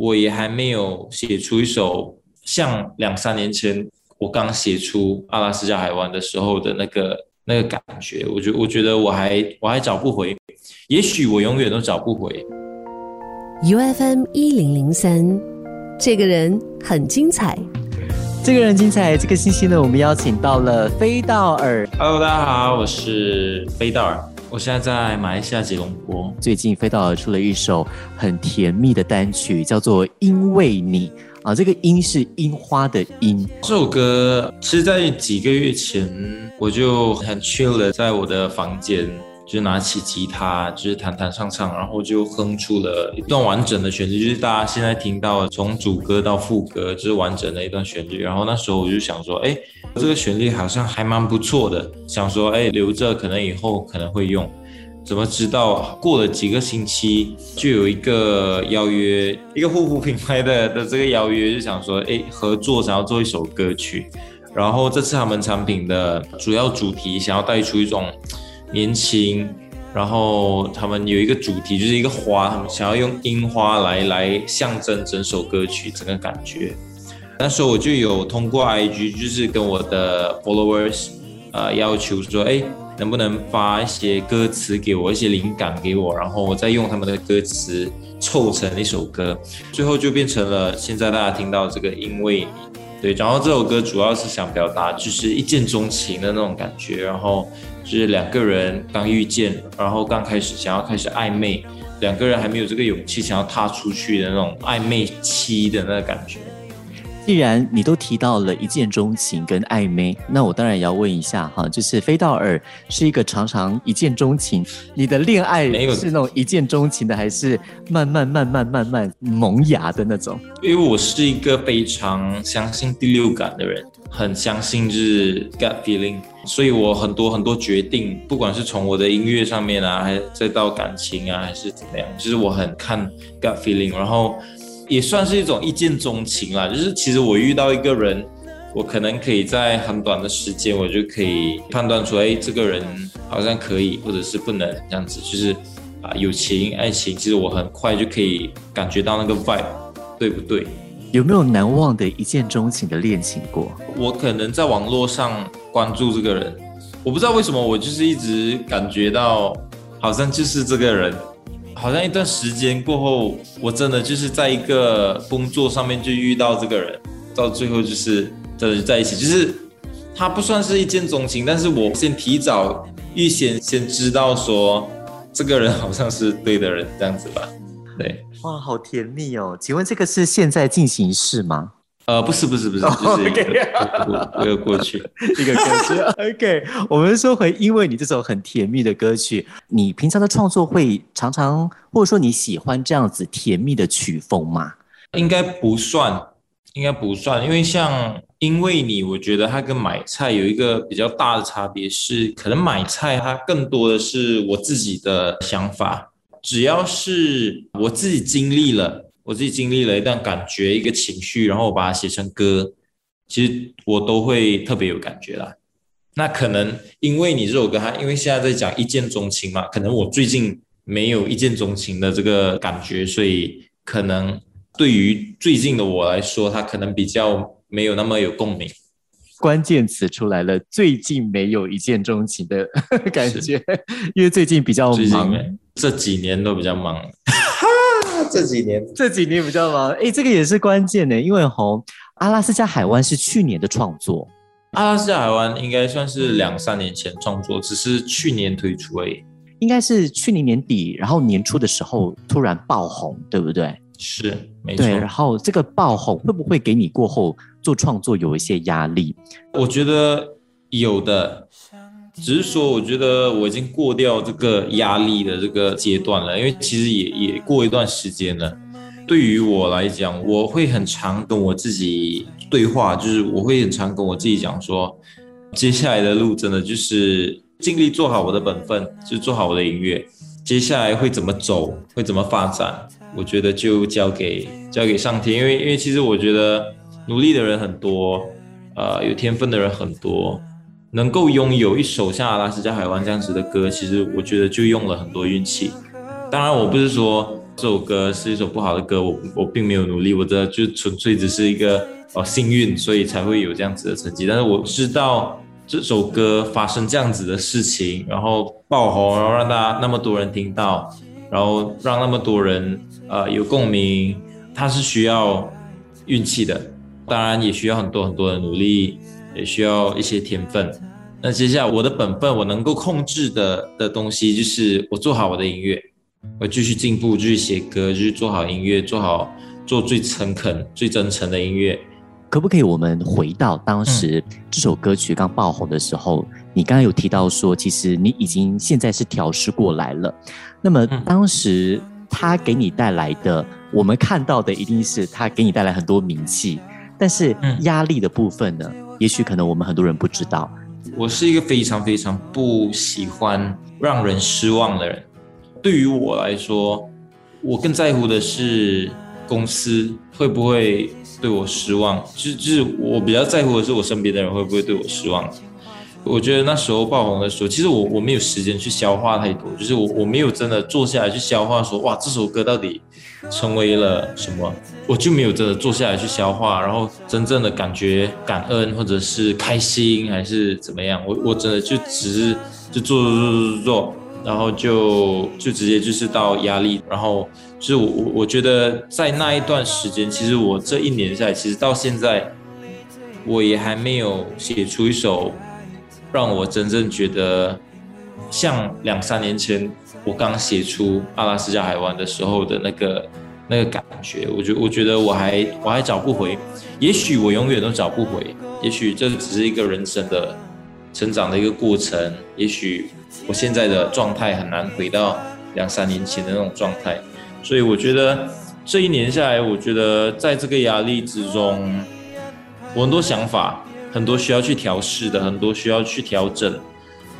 我也还没有写出一首像两三年前我刚写出阿拉斯加海湾的时候的那个那个感觉。我觉我觉得我还我还找不回，也许我永远都找不回。U F M 一零零三，这个人很精彩。这个人精彩。这个星期呢，我们邀请到了飞道尔。Hello，大家好，我是飞道尔。我现在在马来西亚吉隆坡。最近飞到尔出了一首很甜蜜的单曲，叫做《因为你》啊。这个“樱”是樱花的“樱”。这首歌是在几个月前，我就很 chill 的在我的房间。就拿起吉他，就是弹弹唱唱，然后就哼出了一段完整的旋律，就是大家现在听到从主歌到副歌，就是完整的一段旋律。然后那时候我就想说，哎，这个旋律好像还蛮不错的，想说，哎，留着可能以后可能会用。怎么知道过了几个星期，就有一个邀约，一个护肤品牌的的这个邀约，就想说，哎，合作想要做一首歌曲。然后这次他们产品的主要主题想要带出一种。年轻，然后他们有一个主题，就是一个花，他们想要用樱花来来象征整首歌曲整个感觉。那时候我就有通过 IG，就是跟我的 followers，呃，要求说，哎，能不能发一些歌词给我，一些灵感给我，然后我再用他们的歌词凑成一首歌，最后就变成了现在大家听到这个《因为你》。对，然后这首歌主要是想表达就是一见钟情的那种感觉，然后。就是两个人刚遇见，然后刚开始想要开始暧昧，两个人还没有这个勇气想要踏出去的那种暧昧期的那个感觉。既然你都提到了一见钟情跟暧昧，那我当然也要问一下哈，就是飞道尔是一个常常一见钟情，你的恋爱是那种一见钟情的，还是慢慢慢慢慢慢萌芽的那种？因为我是一个非常相信第六感的人。很相信就是 gut feeling，所以我很多很多决定，不管是从我的音乐上面啊，还再到感情啊，还是怎么样，就是我很看 gut feeling，然后也算是一种一见钟情啦。就是其实我遇到一个人，我可能可以在很短的时间，我就可以判断出，哎，这个人好像可以，或者是不能这样子。就是啊，友情、爱情，其实我很快就可以感觉到那个 vibe，对不对？有没有难忘的一见钟情的恋情过？我可能在网络上关注这个人，我不知道为什么，我就是一直感觉到好像就是这个人，好像一段时间过后，我真的就是在一个工作上面就遇到这个人，到最后就是真的在一起，就是他不算是一见钟情，但是我先提早预先先知道说这个人好像是对的人，这样子吧，对。哇，好甜蜜哦！请问这个是现在进行式吗？呃，不是，不是，不是，就是一个过去，一个歌曲。OK，我们说回，因为你这首很甜蜜的歌曲，你平常的创作会常常，或者说你喜欢这样子甜蜜的曲风吗？应该不算，应该不算，因为像因为你，我觉得它跟买菜有一个比较大的差别是，可能买菜它更多的是我自己的想法。只要是我自己经历了，我自己经历了一段感觉、一个情绪，然后我把它写成歌，其实我都会特别有感觉啦。那可能因为你这首歌，它因为现在在讲一见钟情嘛，可能我最近没有一见钟情的这个感觉，所以可能对于最近的我来说，它可能比较没有那么有共鸣。关键词出来了，最近没有一见钟情的 感觉，因为最近比较忙，这几年都比较忙。这几年，这几年比较忙。哎，这个也是关键呢，因为红阿拉斯加海湾是去年的创作，阿拉斯加海湾应该算是两三年前创作，只是去年推出而已。应该是去年年底，然后年初的时候突然爆红，对不对？是，没错。对，然后这个爆红会不会给你过后？做创作有一些压力，我觉得有的，只是说我觉得我已经过掉这个压力的这个阶段了，因为其实也也过一段时间了。对于我来讲，我会很常跟我自己对话，就是我会很常跟我自己讲说，接下来的路真的就是尽力做好我的本分，就做好我的音乐。接下来会怎么走，会怎么发展，我觉得就交给交给上天，因为因为其实我觉得。努力的人很多，呃，有天分的人很多，能够拥有一首像《阿拉斯加海湾》这样子的歌，其实我觉得就用了很多运气。当然，我不是说这首歌是一首不好的歌，我我并没有努力，我的就纯粹只是一个呃幸运，所以才会有这样子的成绩。但是我知道这首歌发生这样子的事情，然后爆红，然后让大家那么多人听到，然后让那么多人呃有共鸣，它是需要运气的，当然也需要很多很多的努力，也需要一些天分。那接下来我的本分，我能够控制的的东西，就是我做好我的音乐，我继续进步，继续写歌，继续做好音乐，做好做最诚恳、最真诚的音乐。可不可以我们回到当时这首歌曲刚爆红的时候？你刚刚有提到说，其实你已经现在是调试过来了。那么当时它给你带来的，我们看到的一定是它给你带来很多名气，但是压力的部分呢？也许可能我们很多人不知道。我是一个非常非常不喜欢让人失望的人。对于我来说，我更在乎的是公司会不会对我失望。就就是我比较在乎的是我身边的人会不会对我失望。我觉得那时候爆红的时候，其实我我没有时间去消化太多，就是我我没有真的坐下来去消化说哇这首歌到底成为了什么，我就没有真的坐下来去消化，然后真正的感觉感恩或者是开心还是怎么样，我我真的就只是就做做做做做，然后就就直接就是到压力，然后就是我我我觉得在那一段时间，其实我这一年下来，其实到现在我也还没有写出一首。让我真正觉得像两三年前我刚写出阿拉斯加海湾的时候的那个那个感觉，我觉我觉得我还我还找不回，也许我永远都找不回，也许这只是一个人生的成长的一个过程，也许我现在的状态很难回到两三年前的那种状态，所以我觉得这一年下来，我觉得在这个压力之中，我很多想法。很多需要去调试的，很多需要去调整，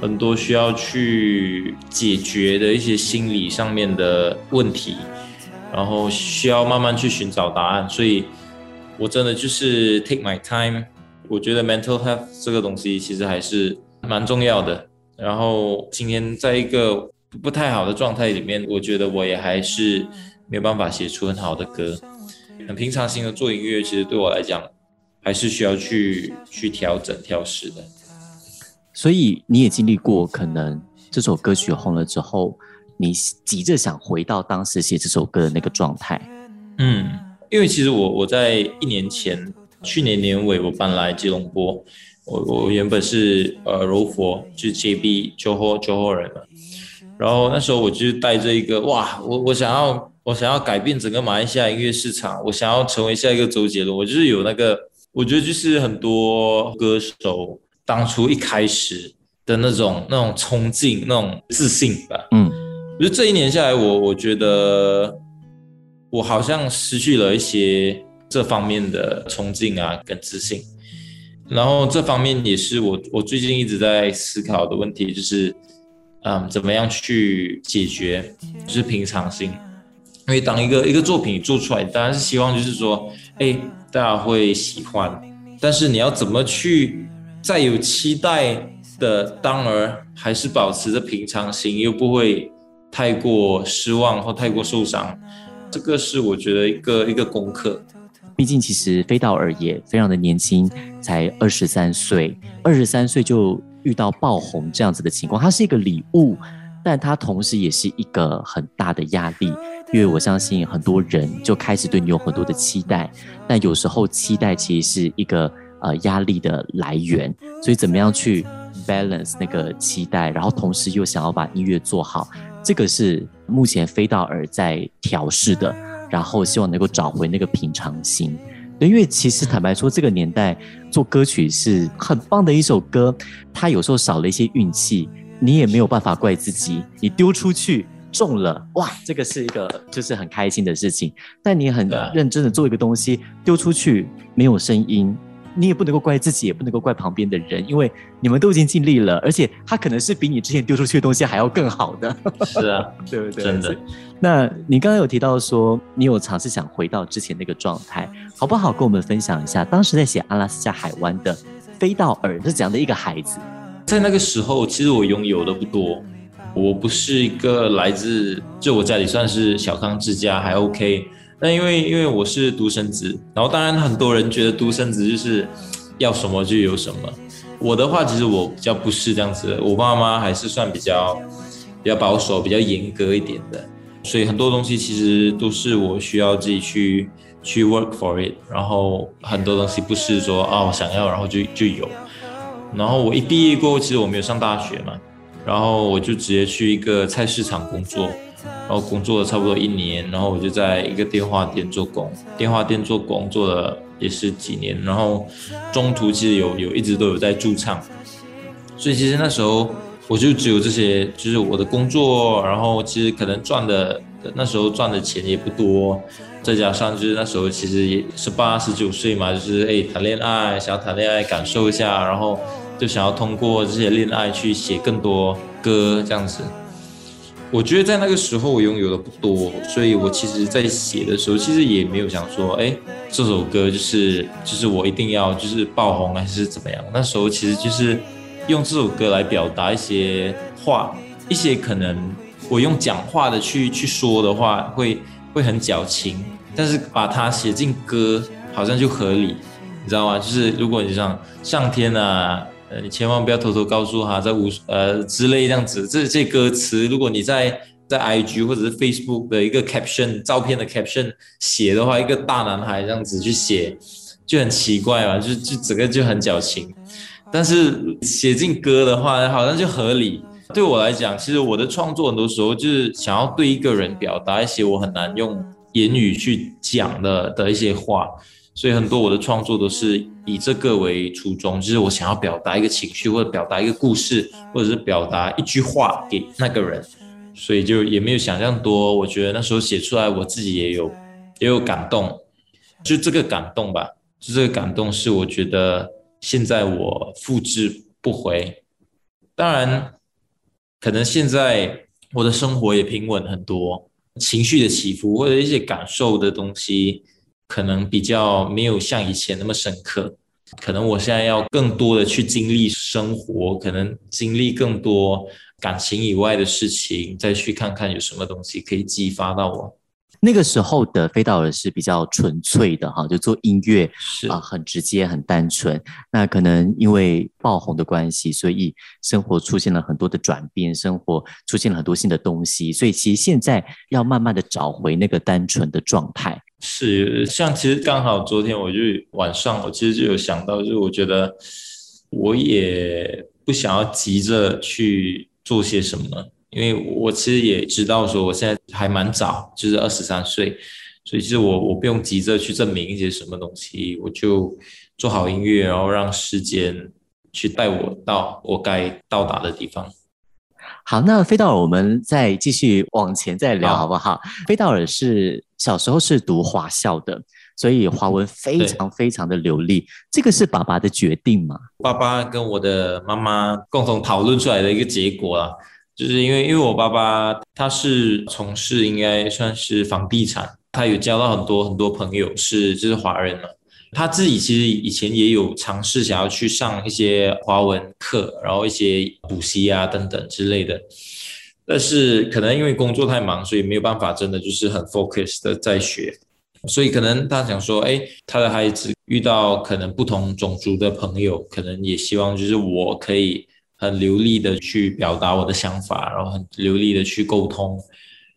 很多需要去解决的一些心理上面的问题，然后需要慢慢去寻找答案。所以，我真的就是 take my time。我觉得 mental health 这个东西其实还是蛮重要的。然后今天在一个不太好的状态里面，我觉得我也还是没有办法写出很好的歌。很平常心的做音乐，其实对我来讲。还是需要去去调整调试的，所以你也经历过，可能这首歌曲红了之后，你急着想回到当时写这首歌的那个状态。嗯，因为其实我我在一年前，去年年尾我搬来吉隆坡，我我原本是呃柔佛，就是 JB 九号九号人嘛，然后那时候我就带着一个哇，我我想要我想要改变整个马来西亚音乐市场，我想要成为下一个周杰伦，我就是有那个。我觉得就是很多歌手当初一开始的那种那种冲劲、那种自信吧。嗯，我觉得这一年下来，我我觉得我好像失去了一些这方面的冲劲啊，跟自信。然后这方面也是我我最近一直在思考的问题，就是嗯，怎么样去解决，就是平常心。因为当一个一个作品做出来，当然是希望就是说，哎。大家会喜欢，但是你要怎么去再有期待的，当儿还是保持着平常心，又不会太过失望或太过受伤，这个是我觉得一个一个功课。毕竟其实飞道尔也非常的年轻，才二十三岁，二十三岁就遇到爆红这样子的情况，它是一个礼物。但它同时也是一个很大的压力，因为我相信很多人就开始对你有很多的期待，但有时候期待其实是一个呃压力的来源，所以怎么样去 balance 那个期待，然后同时又想要把音乐做好，这个是目前飞道尔在调试的，然后希望能够找回那个平常心。因为其实坦白说，这个年代做歌曲是很棒的一首歌，它有时候少了一些运气。你也没有办法怪自己，你丢出去中了，哇，这个是一个就是很开心的事情。但你很认真的做一个东西，丢出去没有声音，你也不能够怪自己，也不能够怪旁边的人，因为你们都已经尽力了，而且他可能是比你之前丢出去的东西还要更好的。是啊，对不对？真的。那你刚刚有提到说，你有尝试想回到之前那个状态，好不好？跟我们分享一下，当时在写阿拉斯加海湾的飞到尔是怎样的一个孩子？在那个时候，其实我拥有的不多，我不是一个来自，就我家里算是小康之家，还 OK。那因为因为我是独生子，然后当然很多人觉得独生子就是要什么就有什么。我的话，其实我比较不是这样子，我爸妈还是算比较比较保守、比较严格一点的，所以很多东西其实都是我需要自己去去 work for it。然后很多东西不是说啊我想要然后就就有。然后我一毕业过后，其实我没有上大学嘛，然后我就直接去一个菜市场工作。然后工作了差不多一年，然后我就在一个电话店做工，电话店做工做了也是几年，然后中途其实有有一直都有在驻唱，所以其实那时候我就只有这些，就是我的工作，然后其实可能赚的那时候赚的钱也不多，再加上就是那时候其实也十八十九岁嘛，就是哎谈恋爱，想要谈恋爱感受一下，然后就想要通过这些恋爱去写更多歌这样子。我觉得在那个时候我拥有的不多，所以我其实，在写的时候，其实也没有想说，哎，这首歌就是就是我一定要就是爆红还是怎么样。那时候其实就是用这首歌来表达一些话，一些可能我用讲话的去去说的话，会会很矫情，但是把它写进歌，好像就合理，你知道吗？就是如果你像上天啊。呃，你千万不要偷偷告诉他，在无呃之类这样子，这这歌词，如果你在在 IG 或者是 Facebook 的一个 caption 照片的 caption 写的话，一个大男孩这样子去写，就很奇怪嘛，就就整个就很矫情。但是写进歌的话，好像就合理。对我来讲，其实我的创作很多时候就是想要对一个人表达一些我很难用言语去讲的的一些话。所以很多我的创作都是以这个为初衷，就是我想要表达一个情绪，或者表达一个故事，或者是表达一句话给那个人，所以就也没有想象多。我觉得那时候写出来，我自己也有也有感动，就这个感动吧，就这个感动是我觉得现在我复制不回。当然，可能现在我的生活也平稳很多，情绪的起伏或者一些感受的东西。可能比较没有像以前那么深刻，可能我现在要更多的去经历生活，可能经历更多感情以外的事情，再去看看有什么东西可以激发到我。那个时候的飞道尔是比较纯粹的哈，就做音乐是啊，很直接、很单纯。那可能因为爆红的关系，所以生活出现了很多的转变，生活出现了很多新的东西。所以其实现在要慢慢的找回那个单纯的状态。是，像其实刚好昨天我就晚上，我其实就有想到，就我觉得我也不想要急着去做些什么。因为我其实也知道说我现在还蛮早，就是二十三岁，所以其实我我不用急着去证明一些什么东西，我就做好音乐，然后让时间去带我到我该到达的地方。好，那飞道尔，我们再继续往前再聊好不好？飞道尔是小时候是读华校的，所以华文非常非常的流利。这个是爸爸的决定吗？爸爸跟我的妈妈共同讨论出来的一个结果啊。就是因为，因为我爸爸他是从事应该算是房地产，他有交到很多很多朋友是就是华人嘛。他自己其实以前也有尝试想要去上一些华文课，然后一些补习啊等等之类的，但是可能因为工作太忙，所以没有办法真的就是很 focus 的在学。所以可能他想说，哎，他的孩子遇到可能不同种族的朋友，可能也希望就是我可以。很流利的去表达我的想法，然后很流利的去沟通。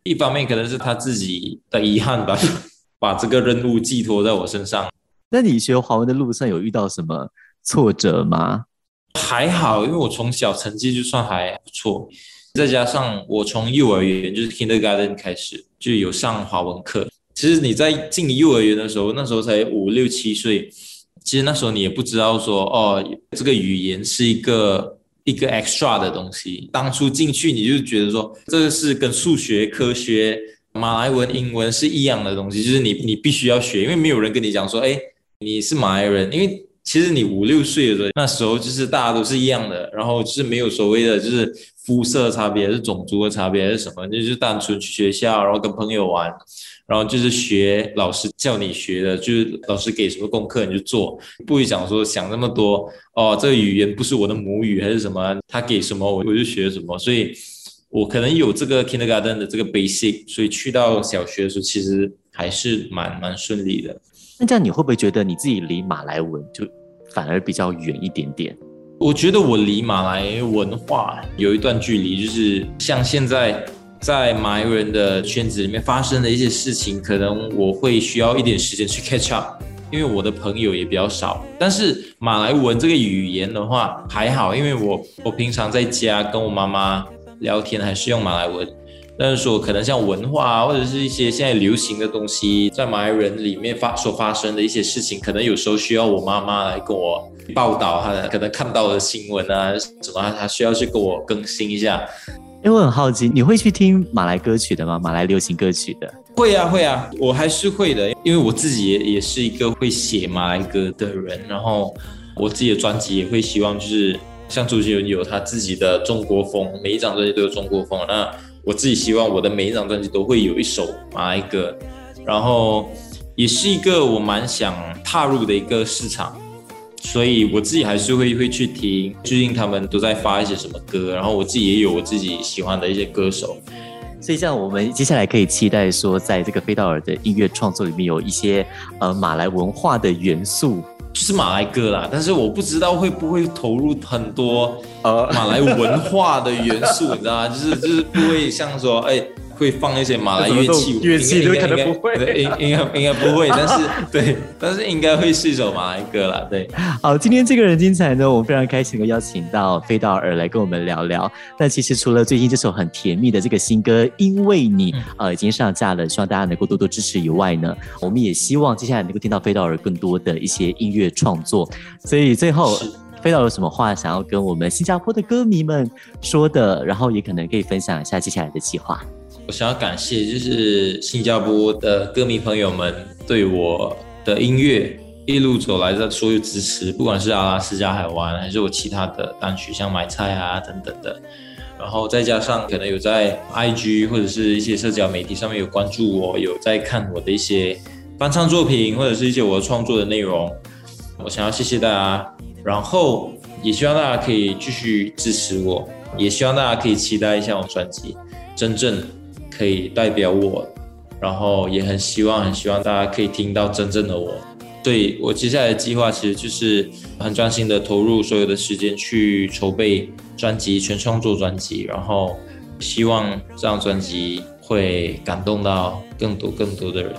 一方面可能是他自己的遗憾吧，把这个任务寄托在我身上。那你学华文的路上有遇到什么挫折吗？还好，因为我从小成绩就算还不错，再加上我从幼儿园就是 kindergarten 开始就有上华文课。其实你在进幼儿园的时候，那时候才五六七岁，其实那时候你也不知道说哦，这个语言是一个。一个 extra 的东西，当初进去你就觉得说，这个是跟数学、科学、马来文、英文是一样的东西，就是你你必须要学，因为没有人跟你讲说，哎，你是马来人，因为其实你五六岁的时候，那时候就是大家都是一样的，然后就是没有所谓的就是肤色差别、是种族的差别还是什么，就是单纯去学校，然后跟朋友玩。然后就是学老师叫你学的，就是老师给什么功课你就做，不会想说想那么多哦。这个语言不是我的母语还是什么，他给什么我我就学什么。所以我可能有这个 kindergarten 的这个 basic，所以去到小学的时候，其实还是蛮蛮顺利的。那这样你会不会觉得你自己离马来文就反而比较远一点点？我觉得我离马来文化有一段距离，就是像现在在马来人的圈子里面发生的一些事情，可能我会需要一点时间去 catch up。因为我的朋友也比较少，但是马来文这个语言的话还好，因为我我平常在家跟我妈妈聊天还是用马来文，但是说可能像文化或者是一些现在流行的东西，在马来人里面发所发生的一些事情，可能有时候需要我妈妈来跟我报道，她可能看到的新闻啊什么，她需要去跟我更新一下。因为我很好奇，你会去听马来歌曲的吗？马来流行歌曲的？会啊，会啊，我还是会的。因为我自己也也是一个会写马来歌的人，然后我自己的专辑也会希望就是像周杰伦有他自己的中国风，每一张专辑都有中国风。那我自己希望我的每一张专辑都会有一首马来歌，然后也是一个我蛮想踏入的一个市场。所以我自己还是会会去听，最近他们都在发一些什么歌，然后我自己也有我自己喜欢的一些歌手。所以这样我们接下来可以期待说，在这个飞道尔的音乐创作里面有一些呃马来文化的元素，就是马来歌啦。但是我不知道会不会投入很多呃马来文化的元素，你知道吗？就是就是不会像说哎。会放一些马来乐器，乐器都可能不会，应应该应该不会，但是对，但是应该会是一首马来歌啦。对，好，今天这个人精彩呢，我们非常开心的邀请到飞道尔来跟我们聊聊。那其实除了最近这首很甜蜜的这个新歌《因为你》呃已经上架了，希望大家能够多多支持以外呢，我们也希望接下来能够听到飞道尔更多的一些音乐创作。所以最后，飞道有什么话想要跟我们新加坡的歌迷们说的？然后也可能可以分享一下接下来的计划。我想要感谢，就是新加坡的歌迷朋友们对我的音乐一路走来的所有支持，不管是阿拉斯加海湾，还是我其他的单曲，像买菜啊等等的，然后再加上可能有在 IG 或者是一些社交媒体上面有关注我，有在看我的一些翻唱作品，或者是一些我创作的内容，我想要谢谢大家，然后也希望大家可以继续支持我，也希望大家可以期待一下我专辑真正。可以代表我，然后也很希望，很希望大家可以听到真正的我。对我接下来的计划，其实就是很专心的投入所有的时间去筹备专辑，全创作专辑，然后希望这张专辑会感动到更多更多的人。